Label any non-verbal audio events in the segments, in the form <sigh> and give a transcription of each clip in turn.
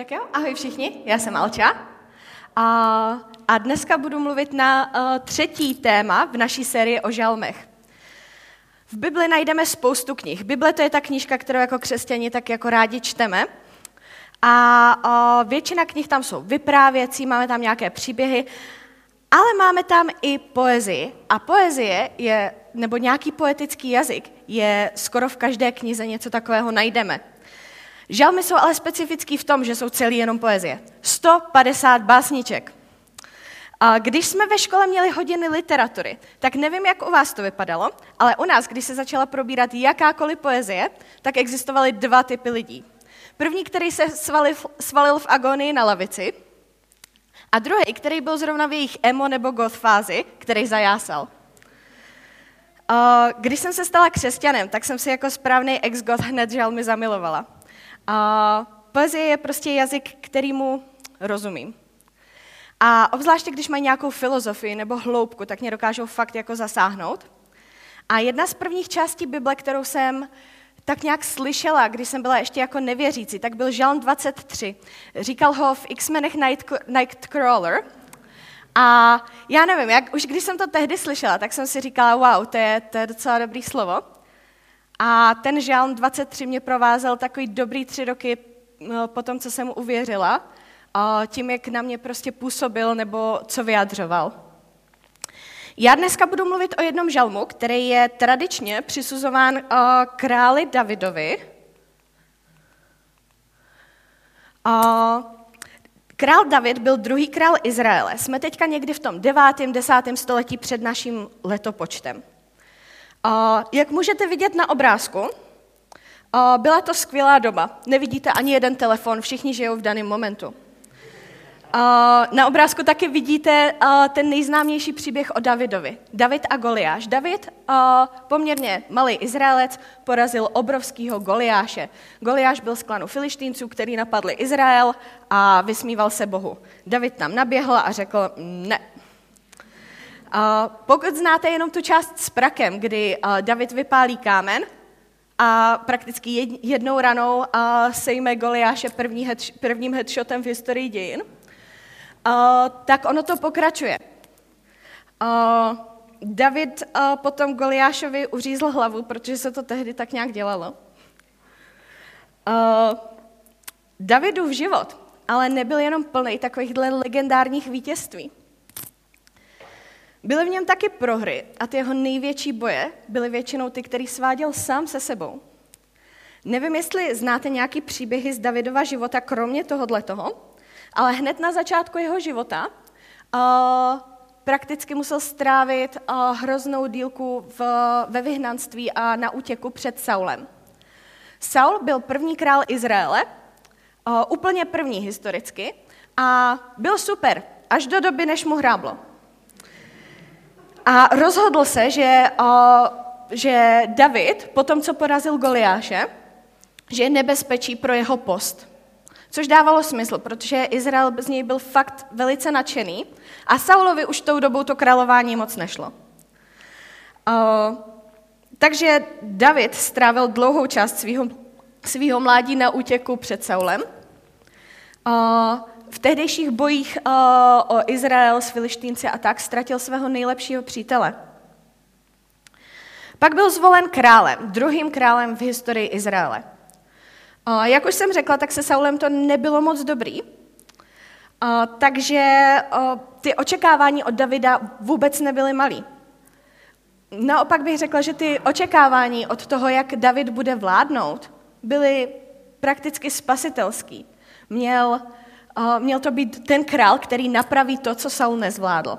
Tak jo, ahoj všichni, já jsem Alča. A, a dneska budu mluvit na uh, třetí téma v naší sérii o žalmech. V Bibli najdeme spoustu knih. Bible to je ta knížka, kterou jako křesťani tak jako rádi čteme. A uh, většina knih tam jsou vyprávěcí, máme tam nějaké příběhy, ale máme tam i poezii. A poezie je, nebo nějaký poetický jazyk, je skoro v každé knize něco takového najdeme. Žalmy jsou ale specifický v tom, že jsou celý jenom poezie. 150 básniček. A když jsme ve škole měli hodiny literatury, tak nevím, jak u vás to vypadalo, ale u nás, když se začala probírat jakákoliv poezie, tak existovaly dva typy lidí. První, který se svalil, svalil v agonii na lavici, a druhý, který byl zrovna v jejich emo nebo goth fázi, který zajásal. Když jsem se stala křesťanem, tak jsem si jako správný ex-goth hned žalmy zamilovala. A poezie je prostě jazyk, kterýmu rozumím. A obzvláště, když mají nějakou filozofii nebo hloubku, tak mě dokážou fakt jako zasáhnout. A jedna z prvních částí Bible, kterou jsem tak nějak slyšela, když jsem byla ještě jako nevěřící, tak byl Žalm 23. Říkal ho v X-menech Night, Nightcrawler. A já nevím, jak, už když jsem to tehdy slyšela, tak jsem si říkala, wow, to je, to je docela dobrý slovo. A ten žalm 23 mě provázel takový dobrý tři roky po tom, co jsem mu uvěřila, tím, jak na mě prostě působil nebo co vyjadřoval. Já dneska budu mluvit o jednom žalmu, který je tradičně přisuzován králi Davidovi. Král David byl druhý král Izraele. Jsme teďka někdy v tom devátém, desátém století před naším letopočtem. Jak můžete vidět na obrázku, byla to skvělá doba. Nevidíte ani jeden telefon, všichni žijou v daném momentu. Na obrázku taky vidíte ten nejznámější příběh o Davidovi. David a Goliáš. David, poměrně malý Izraelec, porazil obrovského Goliáše. Goliáš byl z klanu Filištínců, který napadli Izrael a vysmíval se Bohu. David tam naběhl a řekl, ne, pokud znáte jenom tu část s prakem, kdy David vypálí kámen a prakticky jednou ranou sejme Goliáše první head, prvním headshotem v historii dějin, tak ono to pokračuje. David potom Goliášovi uřízl hlavu, protože se to tehdy tak nějak dělalo. Davidův život ale nebyl jenom plný takovýchhle legendárních vítězství. Byly v něm taky prohry a ty jeho největší boje byly většinou ty, který sváděl sám se sebou. Nevím, jestli znáte nějaký příběhy z Davidova života, kromě tohohle toho, ale hned na začátku jeho života uh, prakticky musel strávit uh, hroznou dílku v, ve vyhnanství a na útěku před Saulem. Saul byl první král Izraele, uh, úplně první historicky, a byl super, až do doby, než mu hráblo. A rozhodl se, že, uh, že David, po tom, co porazil Goliáše, že je nebezpečí pro jeho post. Což dávalo smysl, protože Izrael z něj byl fakt velice nadšený a Saulovi už tou dobou to králování moc nešlo. Uh, takže David strávil dlouhou část svého, mládí na útěku před Saulem. Uh, v tehdejších bojích uh, o Izrael s Filištínci a tak ztratil svého nejlepšího přítele. Pak byl zvolen králem, druhým králem v historii Izraele. Uh, jak už jsem řekla, tak se Saulem to nebylo moc dobrý, uh, takže ty očekávání od Davida vůbec nebyly malý. Naopak bych řekla, že ty očekávání od toho, jak David bude vládnout, byly prakticky spasitelský. Měl měl to být ten král, který napraví to, co Saul nezvládl.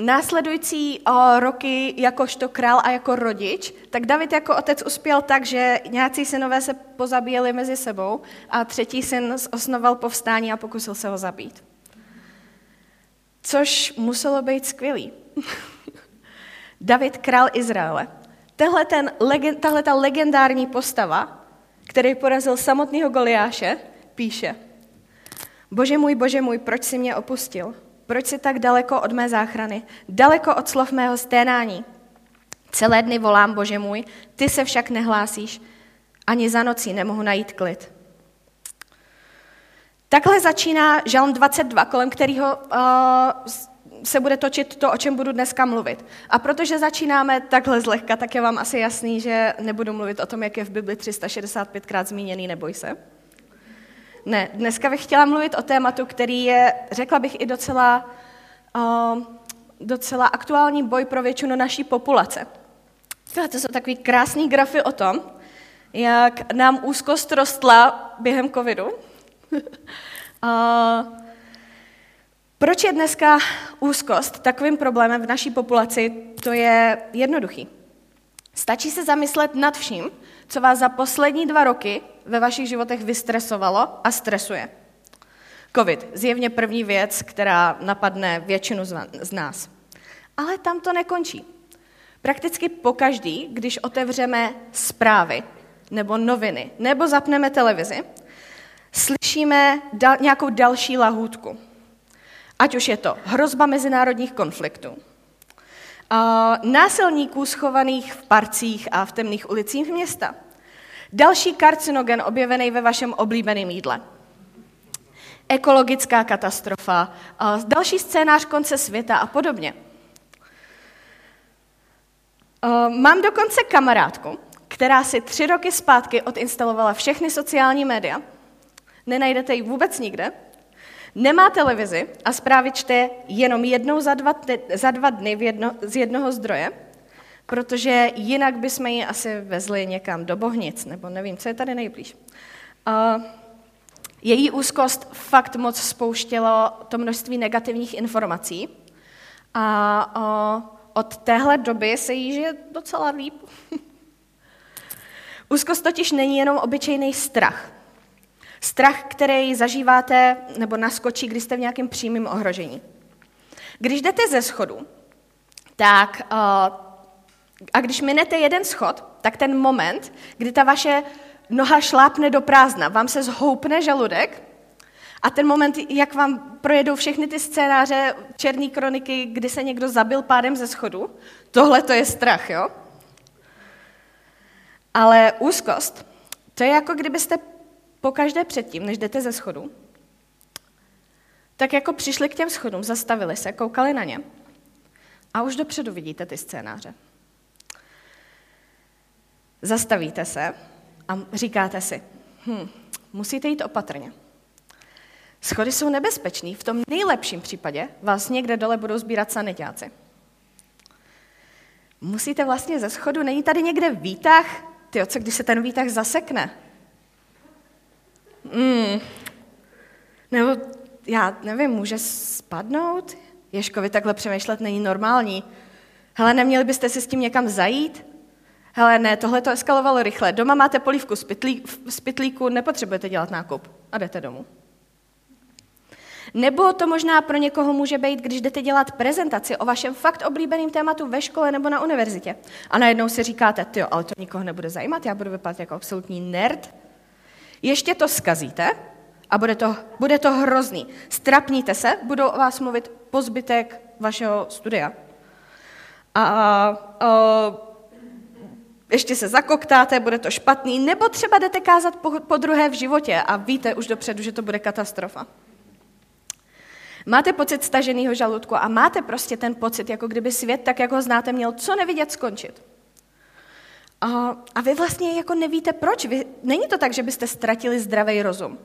Následující roky jakožto král a jako rodič, tak David jako otec uspěl tak, že nějací synové se pozabíjeli mezi sebou a třetí syn osnoval povstání a pokusil se ho zabít. Což muselo být skvělý. <laughs> David, král Izraele. Tahle, ten, tahle ta legendární postava který porazil samotného Goliáše, píše Bože můj, bože můj, proč jsi mě opustil? Proč jsi tak daleko od mé záchrany? Daleko od slov mého sténání? Celé dny volám, bože můj, ty se však nehlásíš. Ani za nocí nemohu najít klid. Takhle začíná Žalm 22, kolem kterého uh, se bude točit to, o čem budu dneska mluvit. A protože začínáme takhle zlehka, tak je vám asi jasný, že nebudu mluvit o tom, jak je v Bibli 365krát zmíněný, neboj se. Ne, dneska bych chtěla mluvit o tématu, který je, řekla bych, i docela, uh, docela aktuální boj pro většinu naší populace. Tohle to jsou takový krásný grafy o tom, jak nám úzkost rostla během covidu. <laughs> uh, proč je dneska úzkost takovým problémem v naší populaci? To je jednoduchý. Stačí se zamyslet nad vším, co vás za poslední dva roky ve vašich životech vystresovalo a stresuje. Covid, zjevně první věc, která napadne většinu z nás. Ale tam to nekončí. Prakticky pokaždý, když otevřeme zprávy nebo noviny nebo zapneme televizi, slyšíme dal, nějakou další lahůdku. Ať už je to hrozba mezinárodních konfliktů, násilníků schovaných v parcích a v temných ulicích města, další karcinogen objevený ve vašem oblíbeném jídle, ekologická katastrofa, další scénář konce světa a podobně. Mám dokonce kamarádku, která si tři roky zpátky odinstalovala všechny sociální média. Nenajdete ji vůbec nikde, Nemá televizi a zprávy čte jenom jednou za dva, za dva dny v jedno, z jednoho zdroje, protože jinak bychom ji asi vezli někam do Bohnic, nebo nevím, co je tady nejblíž. Uh, její úzkost fakt moc spouštělo to množství negativních informací a uh, od téhle doby se jí žije docela líp. <laughs> úzkost totiž není jenom obyčejný strach. Strach, který zažíváte nebo naskočí, když jste v nějakém přímém ohrožení. Když jdete ze schodu, tak uh, a když minete jeden schod, tak ten moment, kdy ta vaše noha šlápne do prázdna, vám se zhoupne žaludek a ten moment, jak vám projedou všechny ty scénáře černé kroniky, kdy se někdo zabil pádem ze schodu, tohle to je strach, jo? Ale úzkost, to je jako kdybyste pokaždé předtím, než jdete ze schodu, tak jako přišli k těm schodům, zastavili se, koukali na ně a už dopředu vidíte ty scénáře. Zastavíte se a říkáte si, hm, musíte jít opatrně. Schody jsou nebezpečný. V tom nejlepším případě vás někde dole budou sbírat sanitáci. Musíte vlastně ze schodu, není tady někde výtah? Ty co když se ten výtah zasekne? Mm. Nebo já nevím, může spadnout? Ježkovi takhle přemýšlet není normální. Hele, neměli byste si s tím někam zajít? Hele, ne, tohle to eskalovalo rychle. Doma máte polívku z, pytlí, z pytlíku, nepotřebujete dělat nákup a jdete domů. Nebo to možná pro někoho může být, když jdete dělat prezentaci o vašem fakt oblíbeném tématu ve škole nebo na univerzitě. A najednou si říkáte, ty ale to nikoho nebude zajímat, já budu vypadat jako absolutní nerd. Ještě to skazíte a bude to, bude to hrozný. Strapníte se, budou o vás mluvit po zbytek vašeho studia. A, a, a ještě se zakoktáte, bude to špatný, nebo třeba jdete kázat po, po druhé v životě a víte už dopředu, že to bude katastrofa. Máte pocit staženého žaludku a máte prostě ten pocit, jako kdyby svět, tak jak ho znáte, měl co nevidět skončit. A, vy vlastně jako nevíte proč. Vy, není to tak, že byste ztratili zdravý rozum.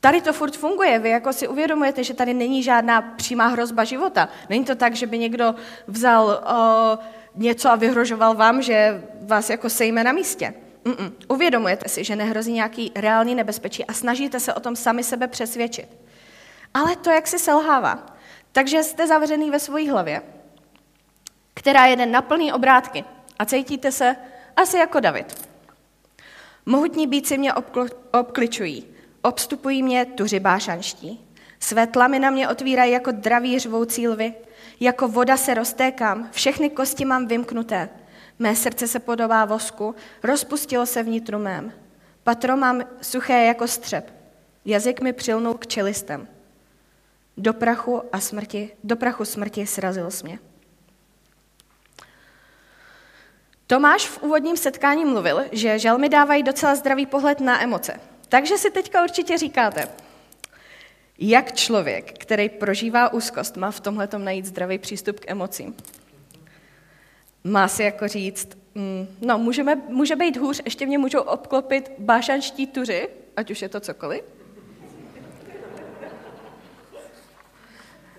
Tady to furt funguje, vy jako si uvědomujete, že tady není žádná přímá hrozba života. Není to tak, že by někdo vzal uh, něco a vyhrožoval vám, že vás jako sejme na místě. Mm-mm. Uvědomujete si, že nehrozí nějaký reálný nebezpečí a snažíte se o tom sami sebe přesvědčit. Ale to, jak si selhává. Takže jste zavřený ve své hlavě, která jede na plný obrátky a cítíte se asi jako David. Mohutní bíci mě obkličují, obstupují mě tuři bášanští. Své tlamy na mě otvírají jako draví řvoucí lvy, jako voda se roztékám, všechny kosti mám vymknuté. Mé srdce se podobá vosku, rozpustilo se vnitru mém. Patro mám suché jako střep, jazyk mi přilnul k čelistem. Do prachu a smrti, do prachu smrti srazil mě. Tomáš v úvodním setkání mluvil, že žalmy dávají docela zdravý pohled na emoce. Takže si teďka určitě říkáte, Jak člověk, který prožívá úzkost, má v tomhle najít zdravý přístup k emocím? Má si jako říct, mm, no, můžeme, může být hůř, ještě mě můžou obklopit bášanští tuři, ať už je to cokoliv.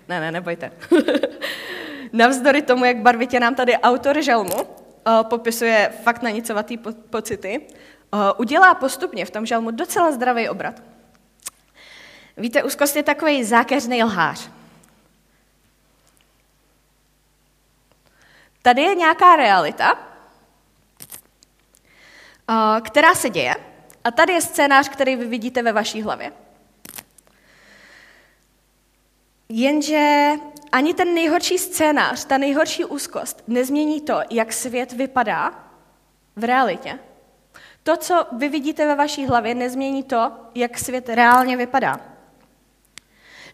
Ne, ne, nebojte. <laughs> Navzdory tomu, jak barvitě nám tady autor žalmu popisuje fakt nanicovatý po- pocity, uh, udělá postupně v tom žalmu docela zdravý obrat. Víte, úzkost je takový zákeřný lhář. Tady je nějaká realita, uh, která se děje, a tady je scénář, který vy vidíte ve vaší hlavě. Jenže ani ten nejhorší scénář, ta nejhorší úzkost nezmění to, jak svět vypadá v realitě. To, co vy vidíte ve vaší hlavě, nezmění to, jak svět reálně vypadá.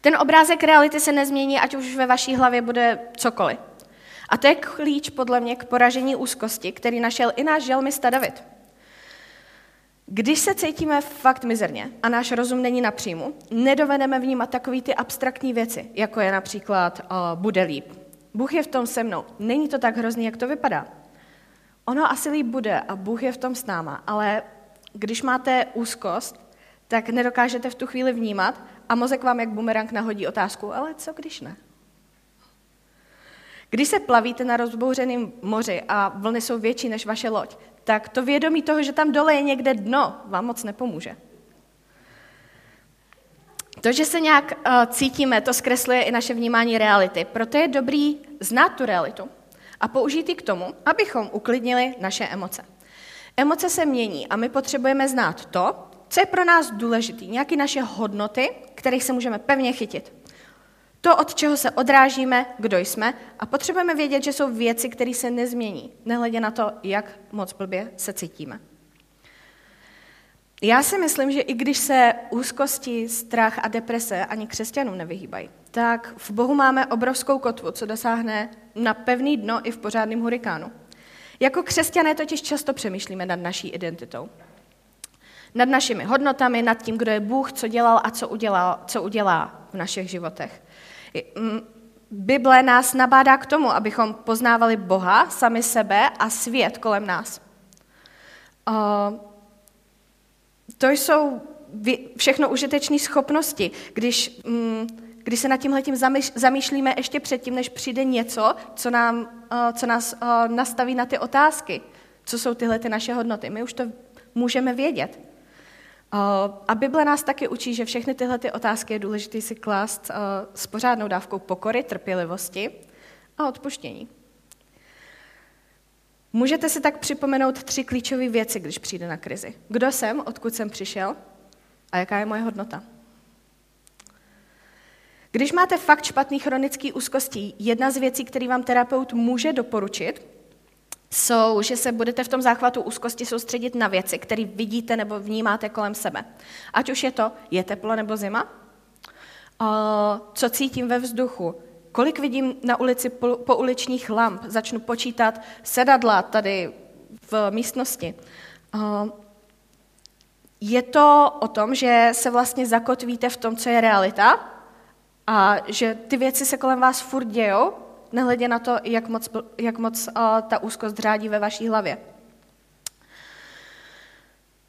Ten obrázek reality se nezmění, ať už ve vaší hlavě bude cokoliv. A to je klíč podle mě k poražení úzkosti, který našel i náš želmista David. Když se cítíme fakt mizerně a náš rozum není na příjmu, nedovedeme vnímat takové ty abstraktní věci, jako je například uh, bude líp. Bůh je v tom se mnou. Není to tak hrozný, jak to vypadá. Ono asi líp bude a Bůh je v tom s náma, ale když máte úzkost, tak nedokážete v tu chvíli vnímat a mozek vám jak bumerang nahodí otázku, ale co když ne? Když se plavíte na rozbouřeném moři a vlny jsou větší než vaše loď, tak to vědomí toho, že tam dole je někde dno, vám moc nepomůže. To, že se nějak uh, cítíme, to zkresluje i naše vnímání reality. Proto je dobrý znát tu realitu a použít ji k tomu, abychom uklidnili naše emoce. Emoce se mění a my potřebujeme znát to, co je pro nás důležité, nějaké naše hodnoty, kterých se můžeme pevně chytit. To, od čeho se odrážíme, kdo jsme, a potřebujeme vědět, že jsou věci, které se nezmění, nehledě na to, jak moc blbě se cítíme. Já si myslím, že i když se úzkosti, strach a deprese ani křesťanům nevyhýbají, tak v Bohu máme obrovskou kotvu, co dosáhne na pevný dno i v pořádném hurikánu. Jako křesťané totiž často přemýšlíme nad naší identitou. Nad našimi hodnotami, nad tím, kdo je Bůh, co dělal a co udělal, co udělá v našich životech. Mm, Bible nás nabádá k tomu, abychom poznávali Boha, sami sebe a svět kolem nás. To jsou všechno užitečné schopnosti, když, mm, když se nad tímhletím zamýšlíme ještě předtím, než přijde něco, co, nám, co nás nastaví na ty otázky. Co jsou tyhle ty naše hodnoty? My už to můžeme vědět. A Bible nás taky učí, že všechny tyhle ty otázky je důležité si klást s pořádnou dávkou pokory, trpělivosti a odpuštění. Můžete si tak připomenout tři klíčové věci, když přijde na krizi. Kdo jsem, odkud jsem přišel a jaká je moje hodnota. Když máte fakt špatný chronický úzkostí, jedna z věcí, který vám terapeut může doporučit, jsou, že se budete v tom záchvatu úzkosti soustředit na věci, které vidíte nebo vnímáte kolem sebe. Ať už je to, je teplo nebo zima, co cítím ve vzduchu, kolik vidím na ulici po, po uličních lamp, začnu počítat sedadla tady v místnosti. Je to o tom, že se vlastně zakotvíte v tom, co je realita a že ty věci se kolem vás furt dějou, nehledě na to, jak moc, jak moc uh, ta úzkost řádí ve vaší hlavě.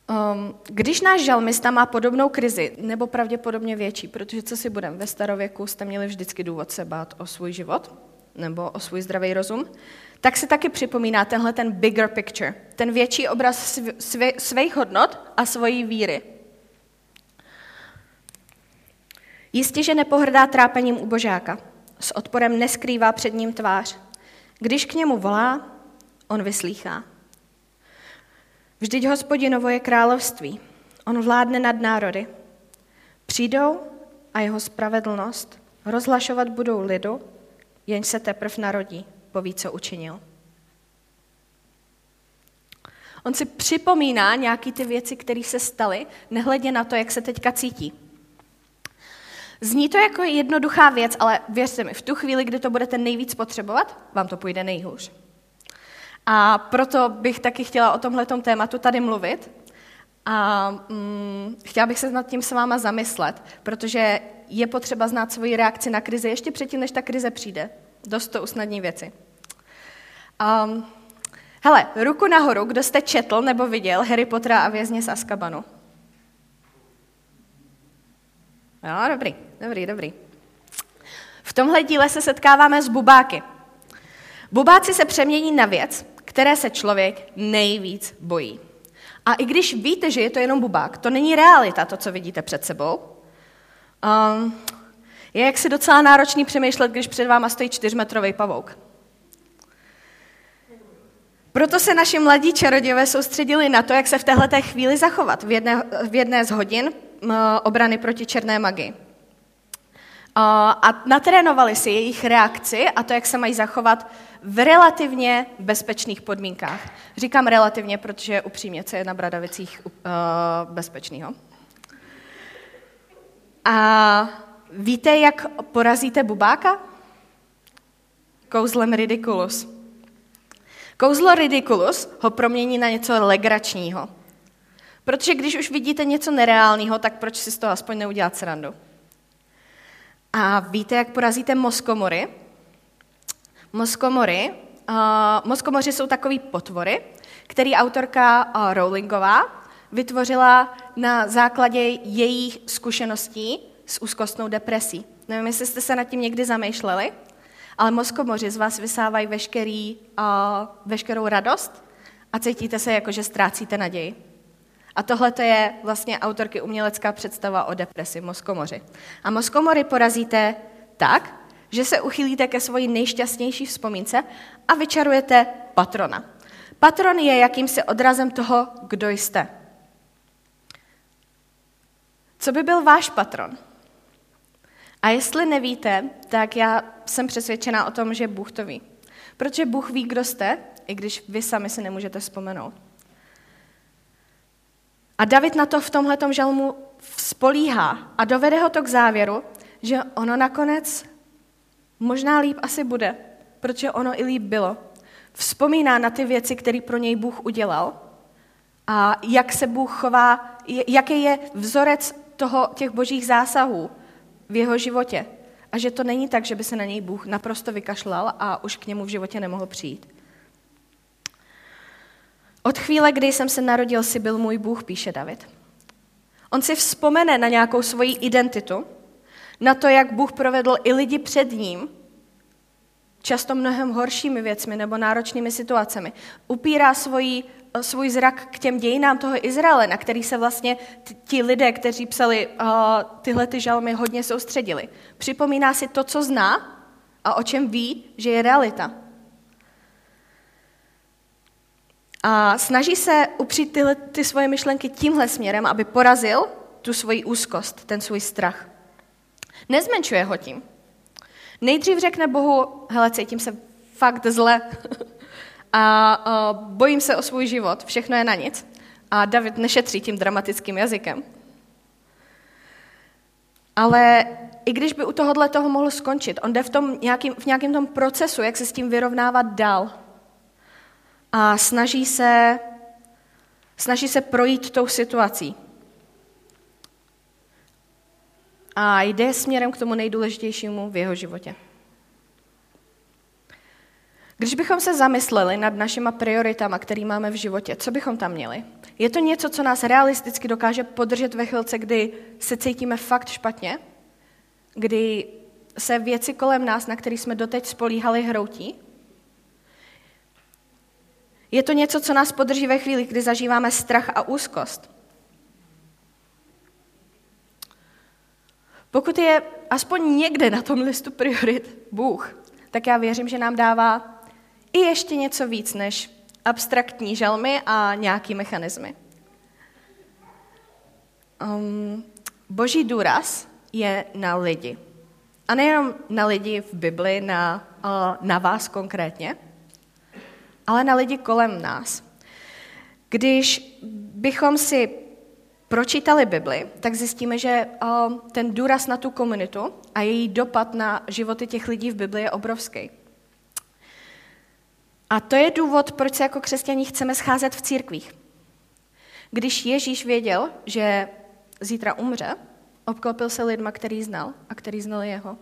Um, když náš žalmista má podobnou krizi, nebo pravděpodobně větší, protože co si budeme, ve starověku jste měli vždycky důvod se bát o svůj život, nebo o svůj zdravý rozum, tak si taky připomíná tenhle ten bigger picture, ten větší obraz svých hodnot a svojí víry. Jistě, že nepohrdá trápením ubožáka, s odporem neskrývá před ním tvář. Když k němu volá, on vyslýchá. Vždyť hospodinovo je království. On vládne nad národy. Přijdou a jeho spravedlnost rozhlašovat budou lidu, jenž se teprv narodí, poví, co učinil. On si připomíná nějaký ty věci, které se staly, nehledě na to, jak se teďka cítí. Zní to jako jednoduchá věc, ale věřte mi, v tu chvíli, kdy to budete nejvíc potřebovat, vám to půjde nejhůř. A proto bych taky chtěla o tomhle tématu tady mluvit. A mm, chtěla bych se nad tím s váma zamyslet, protože je potřeba znát svoji reakci na krizi ještě předtím, než ta krize přijde. Dost to usnadní věci. Um, hele, ruku nahoru, kdo jste četl nebo viděl Harry Pottera a vězně z Azkabanu. Jo, dobrý, dobrý, dobrý. V tomhle díle se setkáváme s bubáky. Bubáci se přemění na věc, které se člověk nejvíc bojí. A i když víte, že je to jenom bubák, to není realita, to, co vidíte před sebou. Um, je jaksi docela náročný přemýšlet, když před váma stojí čtyřmetrový pavouk. Proto se naši mladí čarodějové soustředili na to, jak se v této chvíli zachovat v jedné, v jedné z hodin obrany proti černé magii. A natrénovali si jejich reakci a to, jak se mají zachovat v relativně bezpečných podmínkách. Říkám relativně, protože upřímně, co je na Bradavicích uh, bezpečného. A víte, jak porazíte bubáka? Kouzlem ridiculus. Kouzlo ridiculus ho promění na něco legračního. Protože když už vidíte něco nereálního, tak proč si z toho aspoň neudělat srandu? A víte, jak porazíte moskomory? Moskomory, uh, moskomoři jsou takový potvory, který autorka uh, Rowlingová vytvořila na základě jejich zkušeností s úzkostnou depresí. Nevím, jestli jste se nad tím někdy zamýšleli, ale moskomoři z vás vysávají veškerý, uh, veškerou radost a cítíte se jako, že ztrácíte naději. A tohle je vlastně autorky umělecká představa o depresi, moskomoři. A moskomory porazíte tak, že se uchylíte ke svoji nejšťastnější vzpomínce a vyčarujete patrona. Patron je jakýmsi odrazem toho, kdo jste. Co by byl váš patron? A jestli nevíte, tak já jsem přesvědčená o tom, že Bůh to ví. Protože Bůh ví, kdo jste, i když vy sami si nemůžete vzpomenout. A David na to v tomhle žalmu spolíhá a dovede ho to k závěru, že ono nakonec možná líp asi bude, protože ono i líp bylo. Vzpomíná na ty věci, které pro něj Bůh udělal a jak se Bůh chová, jaký je vzorec toho, těch božích zásahů v jeho životě. A že to není tak, že by se na něj Bůh naprosto vykašlal a už k němu v životě nemohl přijít. Od chvíle, kdy jsem se narodil, si byl můj Bůh, píše David. On si vzpomene na nějakou svoji identitu, na to, jak Bůh provedl i lidi před ním, často mnohem horšími věcmi nebo náročnými situacemi. Upírá svůj, svůj zrak k těm dějinám toho Izraele, na který se vlastně ti lidé, kteří psali uh, tyhle ty žalmy, hodně soustředili. Připomíná si to, co zná a o čem ví, že je realita. A snaží se upřít tyhle, ty svoje myšlenky tímhle směrem, aby porazil tu svoji úzkost, ten svůj strach. Nezmenšuje ho tím. Nejdřív řekne Bohu, hele, cítím se fakt zle <laughs> a, bojím se o svůj život, všechno je na nic. A David nešetří tím dramatickým jazykem. Ale i když by u tohohle toho mohl skončit, on jde v, tom nějakým, v nějakém tom procesu, jak se s tím vyrovnávat dál a snaží se, snaží se projít tou situací. A jde směrem k tomu nejdůležitějšímu v jeho životě. Když bychom se zamysleli nad našima prioritama, které máme v životě, co bychom tam měli? Je to něco, co nás realisticky dokáže podržet ve chvilce, kdy se cítíme fakt špatně? Kdy se věci kolem nás, na které jsme doteď spolíhali, hroutí? Je to něco, co nás podrží ve chvíli, kdy zažíváme strach a úzkost. Pokud je aspoň někde na tom listu priorit Bůh, tak já věřím, že nám dává i ještě něco víc než abstraktní žalmy a nějaký mechanismy. Um, boží důraz je na lidi. A nejenom na lidi v Bibli, na, uh, na vás konkrétně, ale na lidi kolem nás. Když bychom si pročítali Bibli, tak zjistíme, že ten důraz na tu komunitu a její dopad na životy těch lidí v Bibli je obrovský. A to je důvod, proč se jako křesťaní chceme scházet v církvích. Když Ježíš věděl, že zítra umře, obklopil se lidma, který znal a který znali jeho.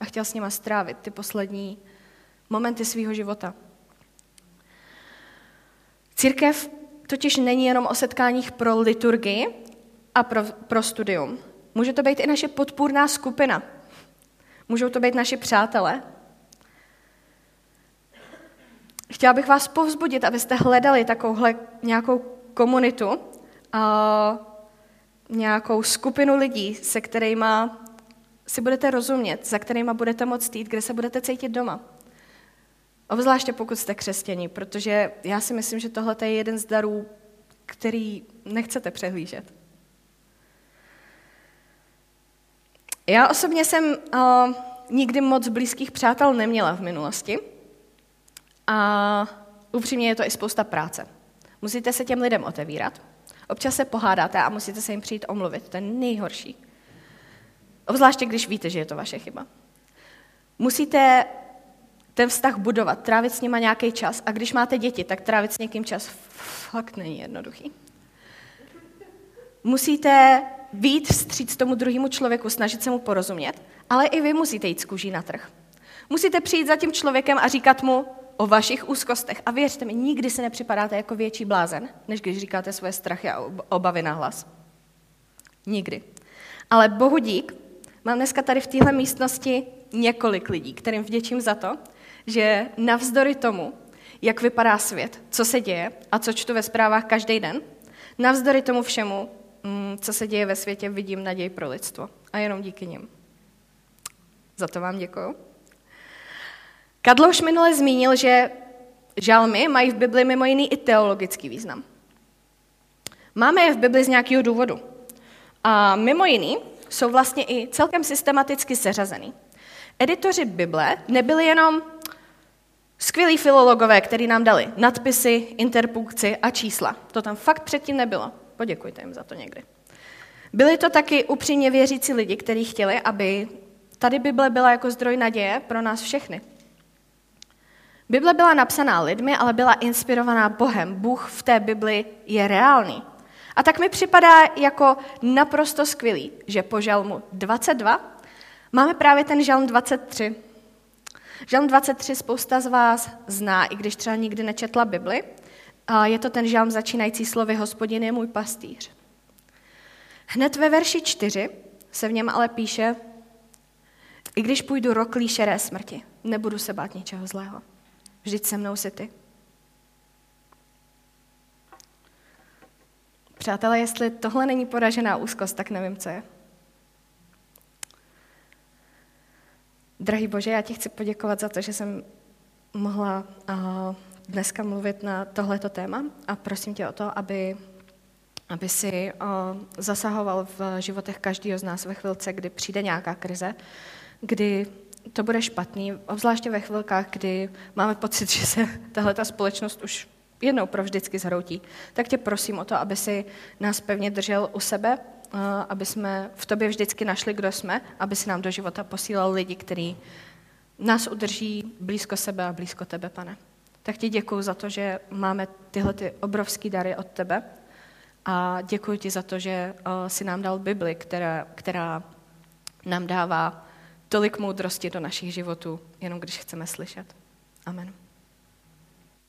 A chtěl s nima strávit ty poslední momenty svého života. Církev totiž není jenom o setkáních pro liturgii a pro, pro studium. Může to být i naše podpůrná skupina. Můžou to být naši přátelé. Chtěla bych vás povzbudit, abyste hledali takovouhle nějakou komunitu, a nějakou skupinu lidí, se kterými si budete rozumět, za kterými budete moct jít, kde se budete cítit doma. Obzvláště pokud jste křesťaní, protože já si myslím, že tohle je jeden z darů, který nechcete přehlížet. Já osobně jsem uh, nikdy moc blízkých přátel neměla v minulosti a upřímně je to i spousta práce. Musíte se těm lidem otevírat, občas se pohádáte a musíte se jim přijít omluvit, to je nejhorší. Obzvláště, když víte, že je to vaše chyba. Musíte ten vztah budovat, trávit s nima nějaký čas. A když máte děti, tak trávit s někým čas fakt není jednoduchý. Musíte být vstříc tomu druhému člověku, snažit se mu porozumět, ale i vy musíte jít z kůží na trh. Musíte přijít za tím člověkem a říkat mu o vašich úzkostech. A věřte mi, nikdy se nepřipadáte jako větší blázen, než když říkáte svoje strachy a obavy na hlas. Nikdy. Ale bohu dík, mám dneska tady v téhle místnosti několik lidí, kterým vděčím za to, že navzdory tomu, jak vypadá svět, co se děje a co čtu ve zprávách každý den, navzdory tomu všemu, mm, co se děje ve světě, vidím naději pro lidstvo. A jenom díky nim. Za to vám děkuju. Kadlo už minule zmínil, že žalmy mají v Bibli mimo jiný i teologický význam. Máme je v Bibli z nějakého důvodu. A mimo jiný jsou vlastně i celkem systematicky seřazený. Editoři Bible nebyli jenom skvělí filologové, kteří nám dali nadpisy, interpunkci a čísla. To tam fakt předtím nebylo. Poděkujte jim za to někdy. Byli to taky upřímně věřící lidi, kteří chtěli, aby tady Bible byla jako zdroj naděje pro nás všechny. Bible byla napsaná lidmi, ale byla inspirovaná Bohem. Bůh v té Bibli je reálný. A tak mi připadá jako naprosto skvělý, že po žalmu 22 máme právě ten žalm 23. Žalm 23 spousta z vás zná, i když třeba nikdy nečetla Bibli. Je to ten žalm začínající slovy Hospodin je můj pastýř. Hned ve verši 4 se v něm ale píše, i když půjdu roklí šeré smrti, nebudu se bát ničeho zlého. Vždyť se mnou si ty. Přátelé, jestli tohle není poražená úzkost, tak nevím, co je. Drahý Bože, já ti chci poděkovat za to, že jsem mohla dneska mluvit na tohleto téma a prosím tě o to, aby, aby si zasahoval v životech každého z nás ve chvilce, kdy přijde nějaká krize, kdy to bude špatný, obzvláště ve chvilkách, kdy máme pocit, že se tahle ta společnost už jednou provždycky zhroutí, tak tě prosím o to, aby si nás pevně držel u sebe, aby jsme v tobě vždycky našli, kdo jsme, aby si nám do života posílal lidi, kteří nás udrží blízko sebe a blízko tebe, pane. Tak ti děkuji za to, že máme tyhle ty obrovské dary od tebe a děkuji ti za to, že si nám dal Bibli, která, která nám dává tolik moudrosti do našich životů, jenom když chceme slyšet. Amen.